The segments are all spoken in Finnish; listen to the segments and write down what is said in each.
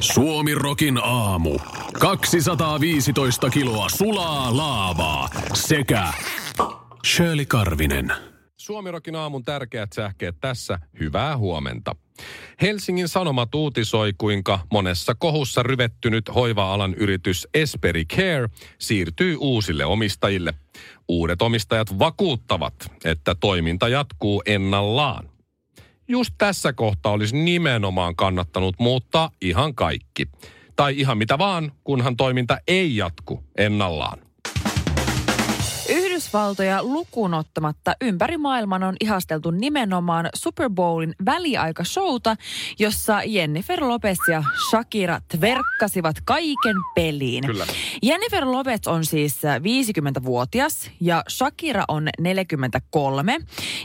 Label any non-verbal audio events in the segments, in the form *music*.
Suomi Rokin aamu. 215 kiloa sulaa laavaa sekä Shirley Karvinen. Suomirokin aamun tärkeät sähkeet tässä. Hyvää huomenta. Helsingin Sanomat uutisoi, kuinka monessa kohussa ryvettynyt hoiva-alan yritys Esperi Care siirtyy uusille omistajille. Uudet omistajat vakuuttavat, että toiminta jatkuu ennallaan. Just tässä kohtaa olisi nimenomaan kannattanut muuttaa ihan kaikki. Tai ihan mitä vaan, kunhan toiminta ei jatku ennallaan. Yhdysvaltoja lukuun ottamatta ympäri maailman on ihasteltu nimenomaan Super Bowlin väliaikashouta, jossa Jennifer Lopez ja Shakira tverkkasivat kaiken peliin. Kyllä. Jennifer Lopez on siis 50-vuotias ja Shakira on 43.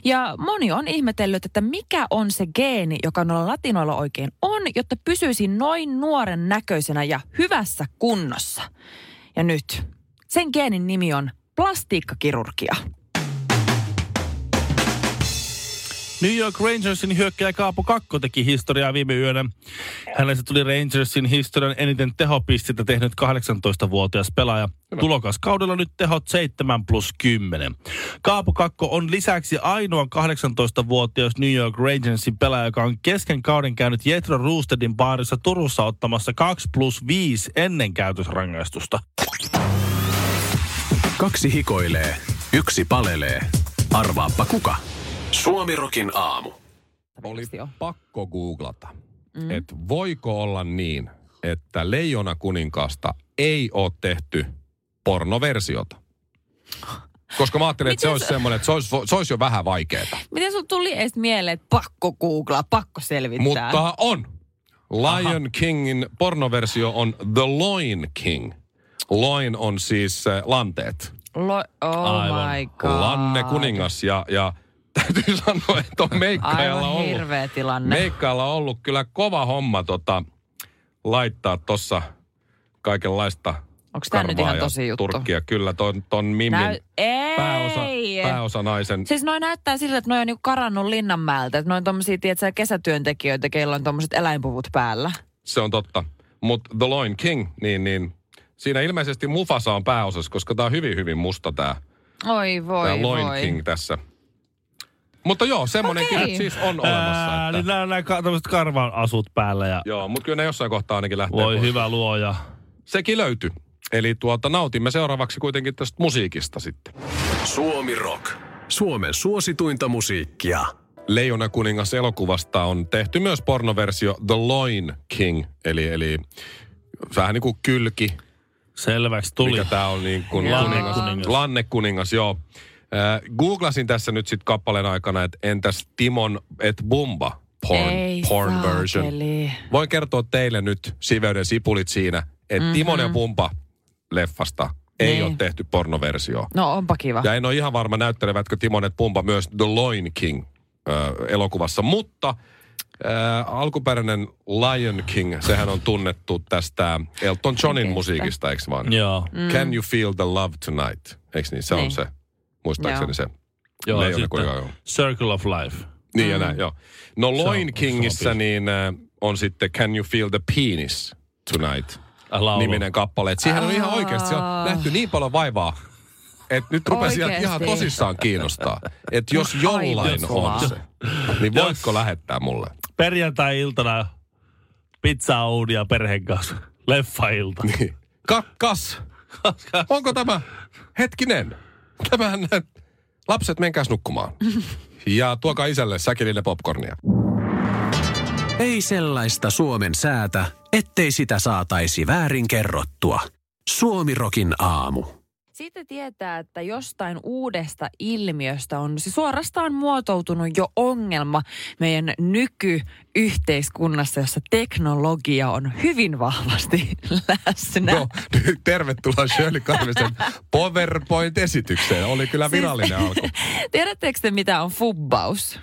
Ja moni on ihmetellyt, että mikä on se geeni, joka noilla latinoilla oikein on, jotta pysyisi noin nuoren näköisenä ja hyvässä kunnossa. Ja nyt, sen geenin nimi on plastiikkakirurgia. New York Rangersin hyökkäjä Kaapo Kakko teki historiaa viime yönä. Hänestä tuli Rangersin historian eniten tehopistettä tehnyt 18-vuotias pelaaja. Tulokas kaudella nyt tehot 7 plus 10. Kaapo Kakko on lisäksi ainoa 18-vuotias New York Rangersin pelaaja, joka on kesken kauden käynyt Jetro Roostedin baarissa Turussa ottamassa 2 plus 5 ennen käytösrangaistusta. Kaksi hikoilee, yksi palelee. Arvaappa kuka? Suomi Rokin aamu. Oli pakko googlata, mm. että voiko olla niin, että Leijona kuninkaasta ei ole tehty pornoversiota. Koska mä ajattelin, että se olisi se- semmoinen, että se olisi, se olisi jo vähän vaikeaa. Miten sun tuli edes mieleen, että pakko googlaa, pakko selvittää? Mutta on. Lion Kingin pornoversio on The Loin King. Loin on siis äh, lanteet. Lo- oh Aivan. my god. Lanne kuningas ja, ja *laughs* täytyy sanoa, että on meikkaajalla Aivan ollut, hirveä tilanne. meikkaajalla on ollut kyllä kova homma tota, laittaa tossa kaikenlaista Onks tää nyt ihan tosi juttu? Turkkia. Kyllä ton, ton Mimmin Näy- ei! pääosa, pääosa naisen. Siis noin näyttää siltä, että noi on niinku karannut Linnanmäeltä. Että noin tommosia, tiedätkö, kesätyöntekijöitä, keillä on tommoset eläinpuvut päällä. Se on totta. Mutta The Loin King, niin, niin siinä ilmeisesti Mufasa on pääosassa, koska tää on hyvin, hyvin musta tää, Oi voi tää Loin voi. King tässä. Mutta joo, semmonenkin Okei. nyt siis on olemassa. Ää, Että, niin nämä, nämä tämmöiset karvan asut päällä ja joo, mutta kyllä ne jossain kohtaa ainakin lähtee voi pois. hyvä luoja. Sekin löytyi. Eli tuota, nautimme seuraavaksi kuitenkin tästä musiikista sitten. Suomi Rock. Suomen suosituinta musiikkia. Leijona kuningas elokuvasta on tehty myös pornoversio The Loin King, eli, eli vähän niin kuin kylki, Selväksi tuli. mikä tämä on niin kuin Joo. kuningas. Lannekuningas. Lannekuningas, joo. Äh, googlasin tässä nyt sitten kappaleen aikana, että entäs Timon et Bumba porn, Ei porn version. Voin kertoa teille nyt siveyden sipulit siinä, että mm-hmm. Timon ja Pumba leffasta ei Niin. ole tehty pornoversio. No onpa kiva. Ja en ole ihan varma, näyttelevätkö Timon et Pumba myös The Loin King äh, elokuvassa. Mutta äh, alkuperäinen Lion King, sehän on tunnettu tästä Elton Johnin Oikeesta. musiikista, eikö vaan? Joo. Mm. Can you feel the love tonight? Eikö niin? Se on Niin. se. Muistaakseni Joo. se. Joo, Leijona joo. Circle of Life. Niin ja näin, joo. No Se on- Loin se on Kingissä niin äh, on sitten Can you feel the penis tonight? Laulu. niminen kappale. Et siihen on ihan oikeasti se on nähty niin paljon vaivaa, että nyt rupesi sieltä ihan Oikeesti. tosissaan kiinnostaa. Että jos jollain Aivan on se, niin voitko lähettää mulle? Perjantai-iltana pizza-ounia perheen kanssa. Leffa-ilta. Niin. Kakkas! Onko tämä? Hetkinen. Tämähän... Lapset, menkääs nukkumaan. Ja tuokaa isälle säkillinen popcornia. Ei sellaista Suomen säätä, ettei sitä saataisi väärin kerrottua. Suomi Rokin aamu. Siitä tietää, että jostain uudesta ilmiöstä on se suorastaan muotoutunut jo ongelma meidän nykyyhteiskunnassa, jossa teknologia on hyvin vahvasti *laughs* läsnä. No, *laughs* tervetuloa Shirley Karvisen PowerPoint-esitykseen. Oli kyllä virallinen *laughs* alku. Tiedättekö te, mitä on fubbaus?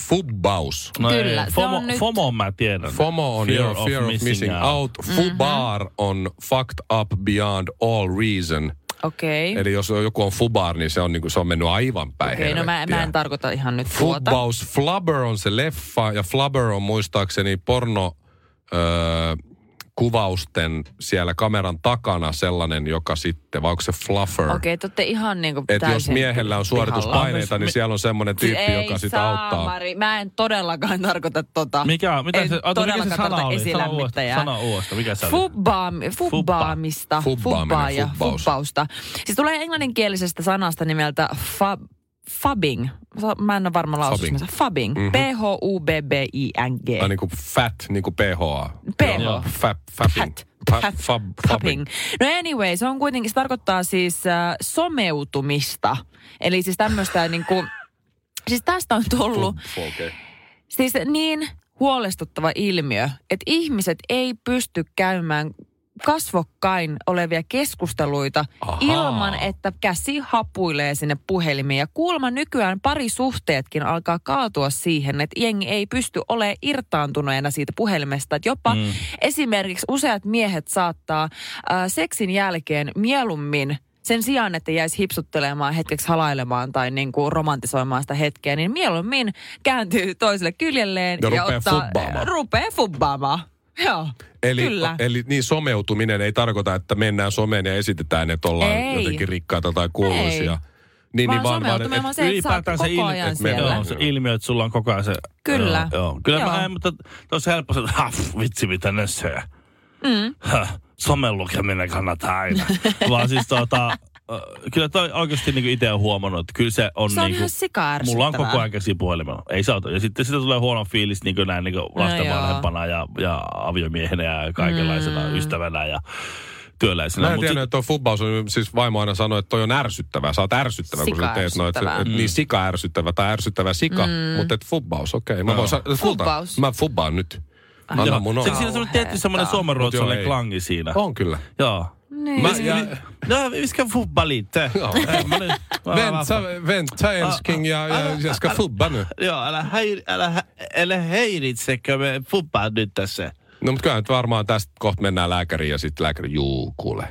Fubbaus. No Kyllä, ei, se FOMO, on nyt- FOMO mä tiedän. FOMO on fear, joo, fear of missing, out. Fubar on fucked up beyond all reason. Okei. Okay. Eli jos joku on fubar, niin se on, niin kuin, se on mennyt aivan päin Okei, no mä, mä en tarkoita ihan nyt tuota. Fubbaus, Flubber on se leffa ja Flubber on muistaakseni porno öö, kuvausten siellä kameran takana sellainen, joka sitten, vai onko se fluffer? Okei, te olette ihan niin kuin Että jos miehellä on suorituspaineita, pihalla. niin siellä on semmoinen tyyppi, Ei joka sitä saa, auttaa. Mari, mä en todellakaan tarkoita tota. Mikä, mitä en se, ota, mikä se todellakaan sana oli? Sano uudestaan, esilämmittäjää. sano uudestaan, mikä se oli? Fubbaam, fubbaamista, Fubbaaminen, fubbaa ja fubbaus. fubbausta. Siis tulee englanninkielisestä sanasta nimeltä fab, fubbing. Mä en ole varma laususmassa. Fubbing. Mhm. P-H-U-B-B-I-N-G. Tai niin kuin fat, niin kuin PHA. PH. Fab, fapping. Fat. Fa- Fat. fab, Fapping. No anyway, se on kuitenkin, se tarkoittaa siis äh, someutumista. Eli siis tämmöistä *laughs* niin kuin, siis tästä on tullut okay. siis niin huolestuttava ilmiö, että ihmiset ei pysty käymään kasvokkain olevia keskusteluita Ahaa. ilman, että käsi hapuilee sinne puhelimeen. Ja kuulemma nykyään parisuhteetkin alkaa kaatua siihen, että jengi ei pysty olemaan irtaantuneena siitä puhelimesta. Että jopa mm. esimerkiksi useat miehet saattaa äh, seksin jälkeen mieluummin sen sijaan, että jäisi hipsuttelemaan hetkeksi halailemaan tai niin kuin romantisoimaan sitä hetkeä, niin mieluummin kääntyy toiselle kyljelleen Ja ja, rupeaa ottaa, fubbaamaan. Rupeaa fubbaamaan. *laughs* Joo, Eli, kyllä. eli niin someutuminen ei tarkoita, että mennään someen ja esitetään, että ollaan Ei. jotenkin rikkaita tai kuuluisia. Ei. Niin, Vaan niin vaan, vaan someutuminen on et, se, että sä oot ylipäätään se koko ilmi- ajan et me- siellä. Joo, se ilmiö, että sulla on koko ajan se... Kyllä. Joo, joo. Kyllä Joo. mä en, mutta tosi helppo se, että vitsi mitä syö. Mm. Häh, somen lukeminen kannattaa aina. *laughs* Vaan siis tota, kyllä toi oikeasti niin itse on huomannut, että kyllä se on Se on niinku, ihan Mulla on koko ajan käsipuhelimella. Ei se auta. Ja sitten sitä tulee huono fiilis niin näin niin lasten No joo. vanhempana ja, ja aviomiehenä ja kaikenlaisena mm. ystävänä ja työläisenä. Mä en tiedä, että tuo fubbaus on, siis vaimo aina sanoi, että toi on ärsyttävää. Sä oot ärsyttävä, kun sä teet noin. Et, niin sika ärsyttävä tai ärsyttävä sika, mm. mutta et fubbaus, okei. Okay. Mä voin Fubbaus. Mä fubbaan nyt. Anna Joo. mun Se, olla. siinä on tietty semmoinen suomenruotsalainen klangi siinä. On kyllä. Joo. Niin. Mä, ja, No, vi ska fubba lite. Mä nyt- mä- vänta, vänta älskling, jag, jag, jag ska fubba nu. Joo, älä, häir, älä, älä häiritsekö me fubbaa nyt tässä. No mutta kyllä nyt varmaan tästä kohta mennään lääkäriin ja sitten lääkäri, juu kuule.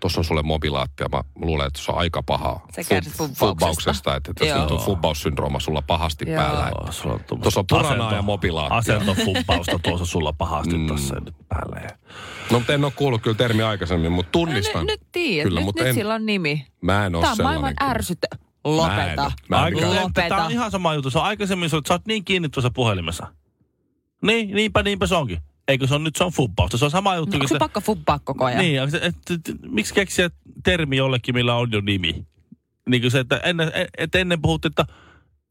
Tuossa on sulle mobilaatti ja mä luulen, että se on aika paha Sä fubbauksesta. fubbauksesta. Että jos nyt on fubbaussyndrooma sulla pahasti Joo. päällä. Sulla on Tuossa on puranaa asento- ja mobilaattia. Asentofubbausta *laughs* tuossa sulla pahasti mm. tässä nyt päällä. No mutta en ole kuullut kyllä termi aikaisemmin, mutta tunnistan. Nyt, nyt tiedät, Kyllä, nyt, mutta nyt en, sillä on nimi. mä en ole Tämä on sellainen. maailman ärsyttä. Mä en Lopeta. Mä en Aika mikään- Lopeta. Tämä on ihan sama juttu. Se on aikaisemmin, sä oot niin kiinni tuossa puhelimessa. Niin, niinpä, niinpä se onkin. Eikö se on nyt se on fubbausta? Se on sama juttu. No, onko se pakko fubbaa koko ajan? Niin, se- et, et, et, miksi keksiä termi jollekin, millä on jo nimi? Niin kuin se, että ennen, et ennen puhuttiin, että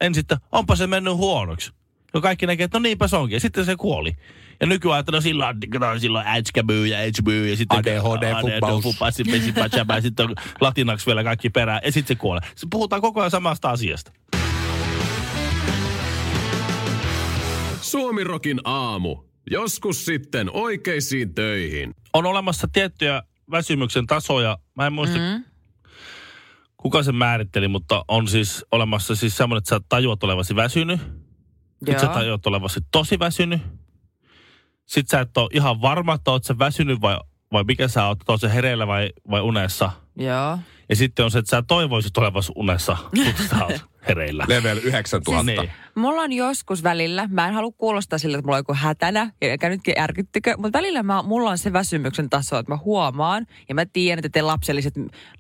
ensin, että onpa se mennyt huonoksi. Ja kaikki näkee, että no niinpä se onkin. Ja sitten se kuoli. Ja nykyään, että no silloin, no, silloin ätskäbyy ja ätsbyy. Ja sitten ADHD, fubbaus. ja sitten on latinaksi vielä kaikki perään. Ja sitten se kuolee. Se puhutaan koko ajan samasta asiasta. Suomirokin aamu. Joskus sitten oikeisiin töihin. On olemassa tiettyjä väsymyksen tasoja. Mä en muista, Mm. kuka sen määritteli, mutta on siis olemassa siis semmoinen, että sä tajuat olevasi väsynyt. Sitten sä tajuat olevasi tosi väsynyt. Sitten sä et ole ihan varma, että oot sä väsynyt vai, vai mikä sä oot, että oot sä hereillä vai, vai unessa. Joo. Ja sitten on se, että sä toivoisit olevasi unessa, mutta *laughs* hereillä. Level 9000. Niin. Mulla on joskus välillä, mä en halua kuulostaa sille, että mulla on joku hätänä, eikä nyt järkyttykö, mutta välillä mä, mulla on se väsymyksen taso, että mä huomaan, ja mä tiedän, että te lapselliset,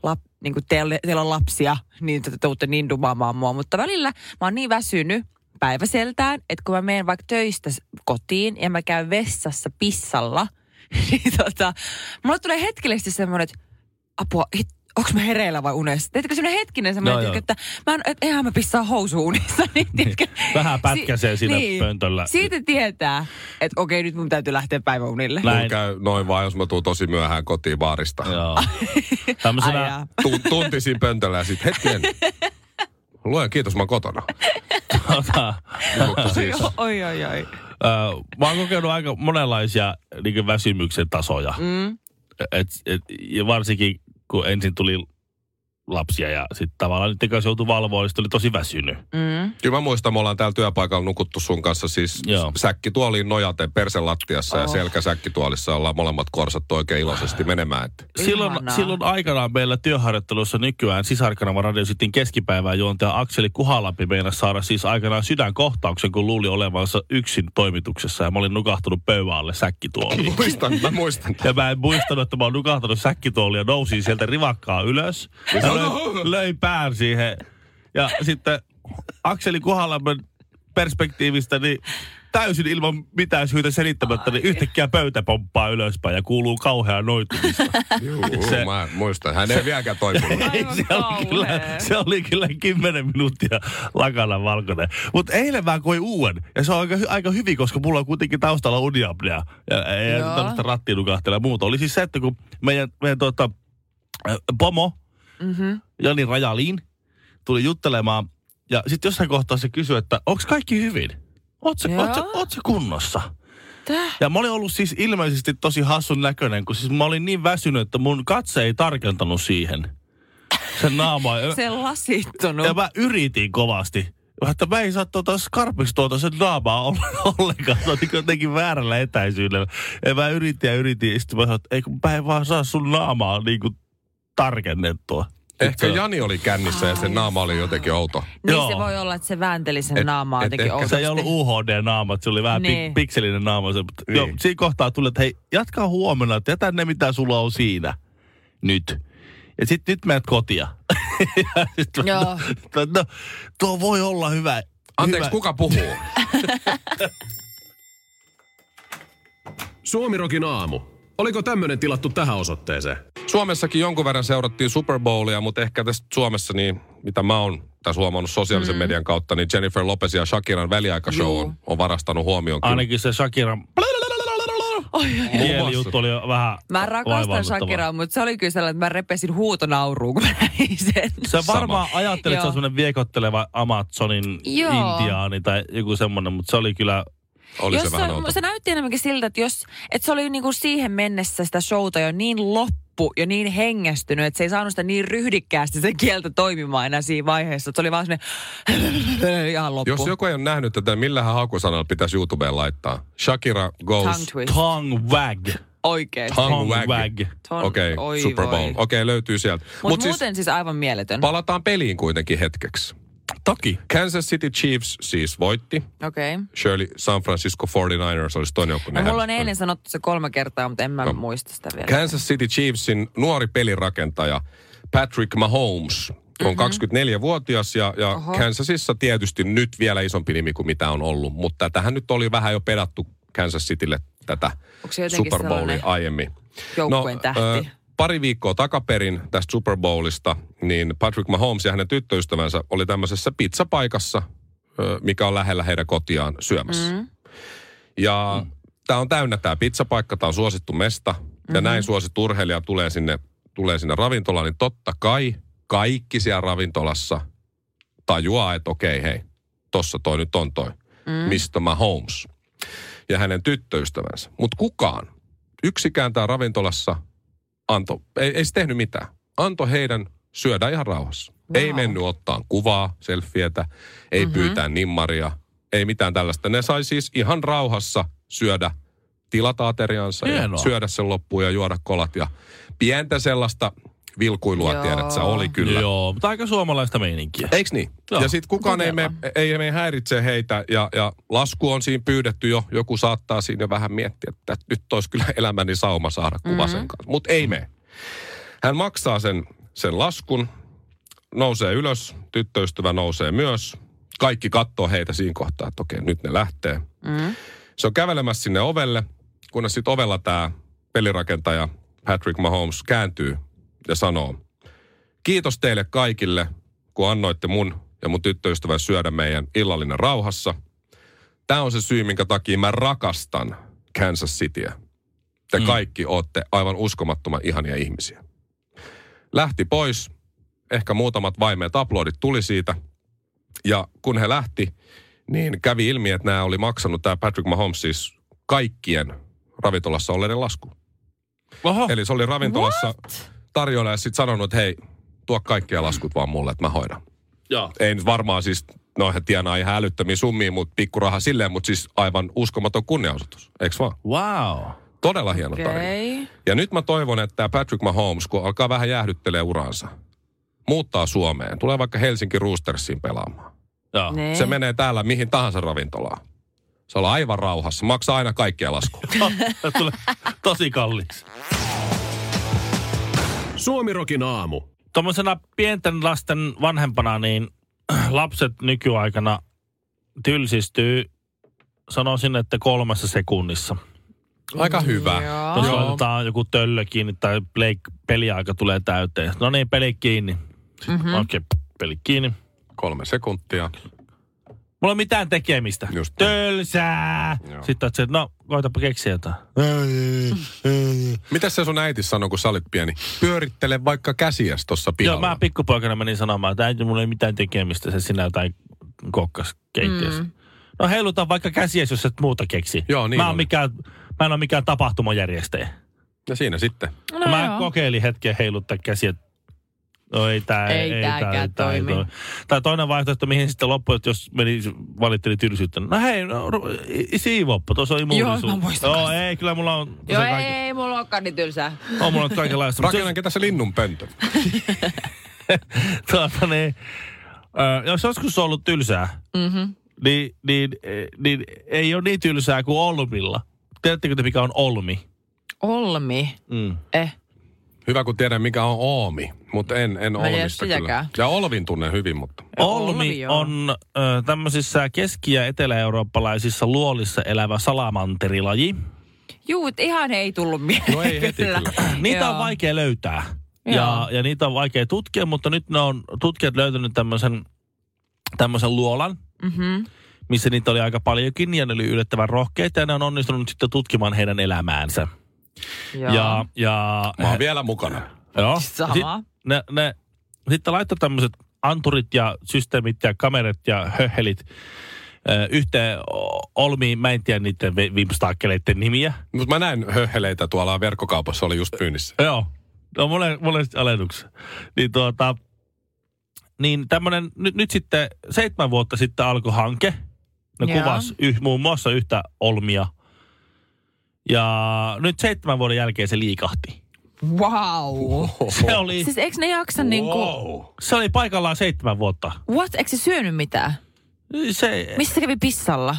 lap, niin kuin teillä, teillä on lapsia, niin te tuutte niin dumaamaan mua, mutta välillä mä oon niin väsynyt päiväseltään, että kun mä menen vaikka töistä kotiin ja mä käyn vessassa pissalla, *laughs* niin tota, mulle tulee hetkellisesti semmoinen, että apua, hit, onko mä hereillä vai unessa? Teettekö semmoinen hetkinen semmoinen, Joo, joo. että mä en, et, eihän mä pissaa housuunissa. *laughs* Niin, tiedätkö? Vähän pätkäsee Si- siinä niin. pöntöllä. Siitä tietää, että okei, nyt mun täytyy lähteä päiväunille. Näin. Käy noin vaan, jos mä tuun tosi myöhään kotiin baarista. Joo. Tämmöisenä, jaa. Tu- tuntisin pöntöllä ja sitten hetken. Luen kiitos, mä oon kotona. tota, siis, Oi, oi, oi. Ö, mä oon kokenut aika monenlaisia niin väsymyksen tasoja. Mm. Et, et, ja varsinkin kun ensin tuli lapsia ja sitten tavallaan niiden kanssa joutui valvoa, niin oli tosi väsynyt. Mm. Kyllä mä muistan, me ollaan täällä työpaikalla nukuttu sun kanssa siis Joo. säkkituoliin nojaten persen lattiassa ja Oh. selkäsäkkituolissa ollaan molemmat korsattu oikein iloisesti menemään. Että. Silloin, Ihanaa. silloin aikanaan meillä työharjoittelussa nykyään sisarkanava radio sitten keskipäivään juontaja Akseli Kuhalampi meinasi saada siis aikanaan sydänkohtauksen, kun luuli olevansa yksin toimituksessa ja mä olin nukahtunut pöydän alle säkkituoliin. Muistan, mä muistan. Ja mä en muistanut, että mä oon nukahtanut säkkituoliin ja nousin sieltä rivakkaa ylös. Ja löin, löin pään siihen. Ja sitten Akseli Kuhalammen perspektiivistä, niin täysin ilman mitään syytä selittämättä, niin yhtäkkiä pöytä pomppaa ylöspäin ja kuuluu kauheaa noitumista. Juu, Se- mä muistan. Hän ei vieläkään toipunut. Se, oli kyllä, kauhea. se oli kyllä kymmenen minuuttia lakana valkoinen. Mutta eilen mä koin uuden. Ja se on aika, aika hyvin, koska mulla on kuitenkin taustalla uniapnea. Ja, ja Joo. tämmöistä rattiinukahtella ja muuta. Oli siis se, että kun meidän, meidän tota, äh, pomo, Mm-hmm. Jani Rajaliin, tuli juttelemaan. Ja sitten jossain kohtaa se kysyi, että onko kaikki hyvin? Oot, oot sä kunnossa? Täh? Ja mä olin ollut siis ilmeisesti tosi hassun näköinen, kun siis mä olin niin väsynyt, että mun katse ei tarkentanut siihen. Sen naamaa. *laughs* Ja- Se lasittunut. ja mä yritin kovasti. Että mä en saa tuota skarpiksi tuota sen naamaa oll- *laughs* ollenkaan. Se on niin jotenkin väärällä etäisyydellä. Ja mä yritin ja yritin. Ja sitten mä sanoin, että ei kun mä en vaan saa sun naamaa niin kuin tarkennettua. Ehkä Jani oli kännissä ja sen naama oli jotenkin outo. Niin Joo. se voi olla, että se väänteli sen Et- naamaa et jotenkin ehkä outosti. Se ei ollut UHD-naama, se oli vähän Niin. pikselinen naama. Se, mutta Niin. joo, siinä kohtaa tuli, että hei, jatkaa huomenna, että jätä ne mitä sulla on siinä nyt. Ja sitten nyt menet kotia. *laughs* Joo. no, tuo voi olla hyvä. Anteeksi, hyvä. kuka puhuu? *laughs* Suomirokin aamu. Oliko tämmönen tilattu tähän osoitteeseen? Suomessakin jonkun verran seurattiin Super Bowlia, mutta ehkä tästä Suomessa, niin mitä mä oon tässä huomannut sosiaalisen mm. median kautta, niin Jennifer Lopez ja Shakiran väliaikashow on, on varastanut huomioon. kyllä. Ainakin se Shakiran kielijuttu oli vähän Mä rakastan. Shakiraa, mutta se oli kyllä sellainen, että mä repesin huutonauruun, kun mä näin sen. Se varmaan Sama. ajattelit, että se on semmoinen viekotteleva Amazonin Joo. intiaani tai joku semmoinen, mutta se oli kyllä... Oli jos se vähän outo. se näytti enemmänkin siltä, että, jos, että se oli niinku siihen mennessä sitä showta jo niin loppu ja niin hengästynyt, että se ei saanut sitä niin ryhdikkäästi se kieltä toimimaan enää siinä vaiheessa. Että se oli vaan semmoinen *laughs* ihan loppu. Jos joku ei ole nähnyt tätä, millähän hakusanalla pitäisi YouTubeen laittaa? Shakira goes Tongue twist. Tongue wag. Oikeesti. tongue Tongue wag. wag. Okei, oi Super. Bowl. Okei, löytyy sieltä. Mutta Mut muuten siis, aivan mieletön. palataan peliin kuitenkin hetkeksi. Toki. Kansas City Chiefs siis voitti. Okei. Okay. Shirley San Francisco 49ers olisi toinen joukko. No, mulla on eilen sanottu se kolme kertaa, mutta en mä No. muista sitä vielä. Kansas City Chiefsin nuori pelirakentaja Patrick Mahomes on mm-hmm. 24-vuotias ja, ja Oho. Kansasissa tietysti nyt vielä isompi nimi kuin mitä on ollut. Mutta tähän nyt oli vähän jo pedattu Kansas Citylle tätä Super Bowlia aiemmin. joukkueen tähti? ö, pari viikkoa takaperin tästä Super Bowlista, niin Patrick Mahomes ja hänen tyttöystävänsä oli tämmöisessä pizzapaikassa, mikä on lähellä heidän kotiaan syömässä. Mm. Ja mm. tämä on täynnä tämä pizzapaikka, tämä on suosittu mesta. Ja Mm-hmm. näin suosittu urheilija tulee sinne, tulee sinne ravintolaan, niin totta kai kaikki siellä ravintolassa tajuaa, että okei hei, tossa toi nyt on toi, Mm. Mr. Mahomes ja hänen tyttöystävänsä. Mutta kukaan, yksikään tää ravintolassa anto, ei, ei se tehnyt mitään. Anto heidän syödä ihan rauhassa. Wow. Ei mennyt ottaa kuvaa, selfietä, ei mm-hmm. pyytää nimmaria, ei mitään tällaista. Ne sai siis ihan rauhassa syödä, tilata ateriansa ja Hienoa. syödä sen loppuun ja juoda kolat. Ja pientä sellaista vilkuilua, Joo. tiedät sä, oli kyllä. Joo, mutta aika suomalaista meininkiä. Eiks niin? Joo, ja sitten kukaan ei me, ei me häiritse heitä ja, ja lasku on siinä pyydetty jo. Joku saattaa siinä jo vähän miettiä, että nyt olisi kyllä elämäni sauma saada kuva Mm-hmm. sen kanssa. Mutta ei me. Hän maksaa sen, sen laskun, nousee ylös, tyttöystävä nousee myös. Kaikki katsoo heitä siinä kohtaa, että okei, nyt ne lähtee. Mm. Se on kävelemässä sinne ovelle, kunnes sitten ovella tämä pelirakentaja Patrick Mahomes kääntyy ja sanoo, kiitos teille kaikille, kun annoitte mun ja mun tyttöystävän syödä meidän illallinen rauhassa. Tämä on se syy, minkä takia mä rakastan Kansas Cityä. Te Mm. kaikki ootte aivan uskomattoman ihania ihmisiä. Lähti pois, ehkä muutamat vaimeet aplodit tuli siitä. Ja kun he lähti, niin kävi ilmi, että nämä oli maksanut, tämä Patrick Mahomes siis kaikkien ravintolassa olleiden lasku. Oho, Eli se oli ravintolassa tarjolla ja sitten sanonut, että hei, tuo kaikkia laskut vaan mulle, että mä hoidan. Joo. Ei nyt varmaan siis, no he tienaa ihan älyttömiä summia, mutta pikkuraha silleen, mutta siis aivan uskomaton kunnianosoitus. Eiks vaan? Wow. Todella hieno tarina. Okei. Ja nyt mä toivon, että tämä Patrick Mahomes, kun alkaa vähän jäähdyttelee uransa, muuttaa Suomeen. Tulee vaikka Helsinki Roostersiin pelaamaan. Joo. Ne. Se menee täällä mihin tahansa ravintolaan. Se on aivan rauhassa. Maksaa aina kaikkia laskuja. *laughs* Tulee tosi kalliiksi. Suomirokin aamu. Tuommoisena pienten lasten vanhempana, niin *clears throat* lapset nykyaikana tylsistyy, sanoisin, että kolmessa sekunnissa. Aika hyvä. Joo. Jos laitetaan joku töllö kiinni tai play, peliaika tulee täyteen. No niin, peli kiinni. Mm-hmm. Okei, okay, peli kiinni. Kolme sekuntia. Mulla ole mitään tekemistä. Just. Tölsää! Joo. Sitten oot se, että no, koitapa keksiä jotain. *laughs* Mitä se sun äiti sanoi, kun sä olit pieni? Pyörittele vaikka käsiäs tuossa Joo, pihalla. mä pikkupoikana menin sanomaan, että äiti, mulla ei mitään tekemistä, se sinä jotain kokkas keittiössä. Mm. No heiluta vaikka käsiä, jos et muuta keksi. Joo, niin mä, oon oli. mikään, mä en ole mikään tapahtumajärjestäjä. Ja siinä sitten. No, No mä joo. kokeilin hetken heiluttaa käsiä. No ei tää, Ei tääkään toimi. Tai toinen vaihtoehto, mihin sitten loppui, että jos meni, valitteli tylsyyttä. No hei, no, siivoppa, tuossa on immuunisuus. Joo, mä muistan Joo, ei, kyllä mulla on... Joo, se ei, kaikki- ei, mulla olekaan niin tylsää. On mulla kaikenlaista. Mut jos- Rakennankin tässä linnun pöntön. *laughs* tuota, niin, ö, jos joskus on ollut tylsää, Mm-hmm. niin, niin, eh, niin ei ole niin tylsää kuin Olmilla. Tiedättekö te, mikä on Olmi? Olmi. Mm. Eh. Hyvä, kun tiedän, mikä on Oomi. Mutta en, en tiedä Olmista kyllä. Ja Olvin tunnen hyvin, mutta... Olmi, on ö, tämmöisissä keski- ja etelä-eurooppalaisissa luolissa elävä salamanterilaji. Juu, ihan ei tullut mieleen. No ei heti kyllä. *laughs* Niitä Joo. on vaikea löytää. Joo. Ja, ja niitä on vaikea tutkia, mutta nyt ne on tutkijat löytänyt tämmöisen, tämmöisen luolan, Mm-hmm. missä niitä oli aika paljonkin ja ne oli yllättävän rohkeita ja ne on onnistunut sitten tutkimaan heidän elämäänsä. Joo. Ja, ja Mä oon vielä mukana. joo, Sama. Sit, ne, ne, sitten laittoi tämmöiset anturit ja systeemit ja kamerat ja höhelit yhteen olmiin. Mä en tiedä niiden vi- vimstaakkeleiden nimiä. Mutta mä näin höheleitä tuolla verkkokaupassa, oli just pyynnissä. Joo, no mole, monesti alennuksessa. Niin tuota, niin tämmönen, nyt, nyt sitten seitsemän vuotta sitten alkoi hanke. Ne Joo. kuvas yh, muun muassa yhtä olmia. Ja nyt seitsemän vuoden jälkeen se liikahti. Wow. Se oli, Siis eikö ne jaksa niinku... Wow. se oli paikallaan seitsemän vuotta. What? Eikö se syönyt mitään? Se, Missä se kävi pissalla?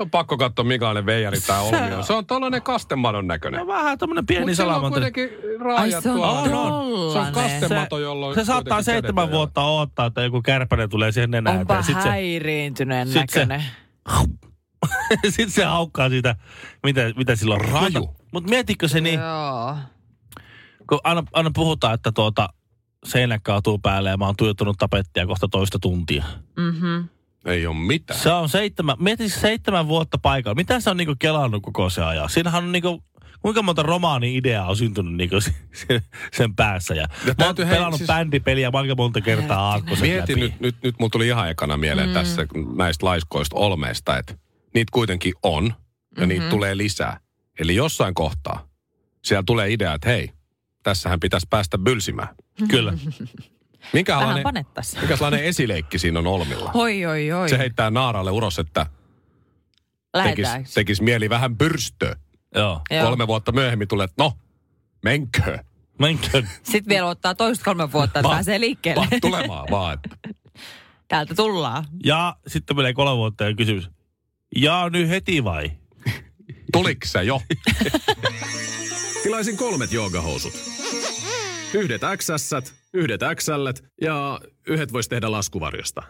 On pakko katsoa, minkälainen veijari tää Se on. Se on tollanen kastemadon näköinen. no vähän tämmönen pieni Mut sillä on salamanteri. kuitenkin Ai, se on tuolla. On, on. Se on kastemato, jolloin... Se saattaa kuitenkin seitsemän on vuotta odottaa, että joku kärpänen tulee siihen nenään. Onpa se, häiriintyneen sit se- näköinen. *laughs* sitten se haukkaa siitä, mitä, mitä sillä on. Raju. Mutta, mutta mietitkö se niin, Joo. Kun aina, aina puhutaan, että tuota, seinä kaatuu päälle ja mä oon tuijottanut tapettia kohta toista tuntia. Mhm. Ei ole mitään. Se on seitsemän, mieti se seitsemän vuotta paikalla. Mitä se on niinku kelannut koko se ajan? Siinähän on niinku, kuinka monta romaani-ideaa on syntynyt niinku sen, sen päässä. Ja, Ja mä oon pelannut siis- bändipeliä aika monta kertaa aakkosen Mieti läpi. nyt, nyt, nyt mulla tuli ihan ekana mieleen mm. tässä näistä laiskoista olmeista, että niitä kuitenkin on ja mm-hmm. niitä tulee lisää. Eli jossain kohtaa siellä tulee idea, että hei, tässähän pitäisi päästä bylsimään. Kyllä. Vähän Minkälainen, panettas. minkälainen esileikki siinä on Olmilla? Oi, oi, oi. Se heittää naaralle uros, että tekisi Lähetäänkö? tekis mieli vähän pyrstöä. Joo. Joo. Kolme vuotta myöhemmin tulee, että no, menkö. Menkö? Sitten vielä ottaa toista kolme vuotta, että pääsee liikkeelle. Va, tulemaan vaan. Että. Täältä tullaan. Ja sitten menee kolme vuotta ja kysymys. Ja nyt heti vai? Tuliko se jo? *laughs* Tilaisin kolmet joogahousut. Yhdet XS, yhdet XL ja yhdet vois tehdä laskuvarjosta.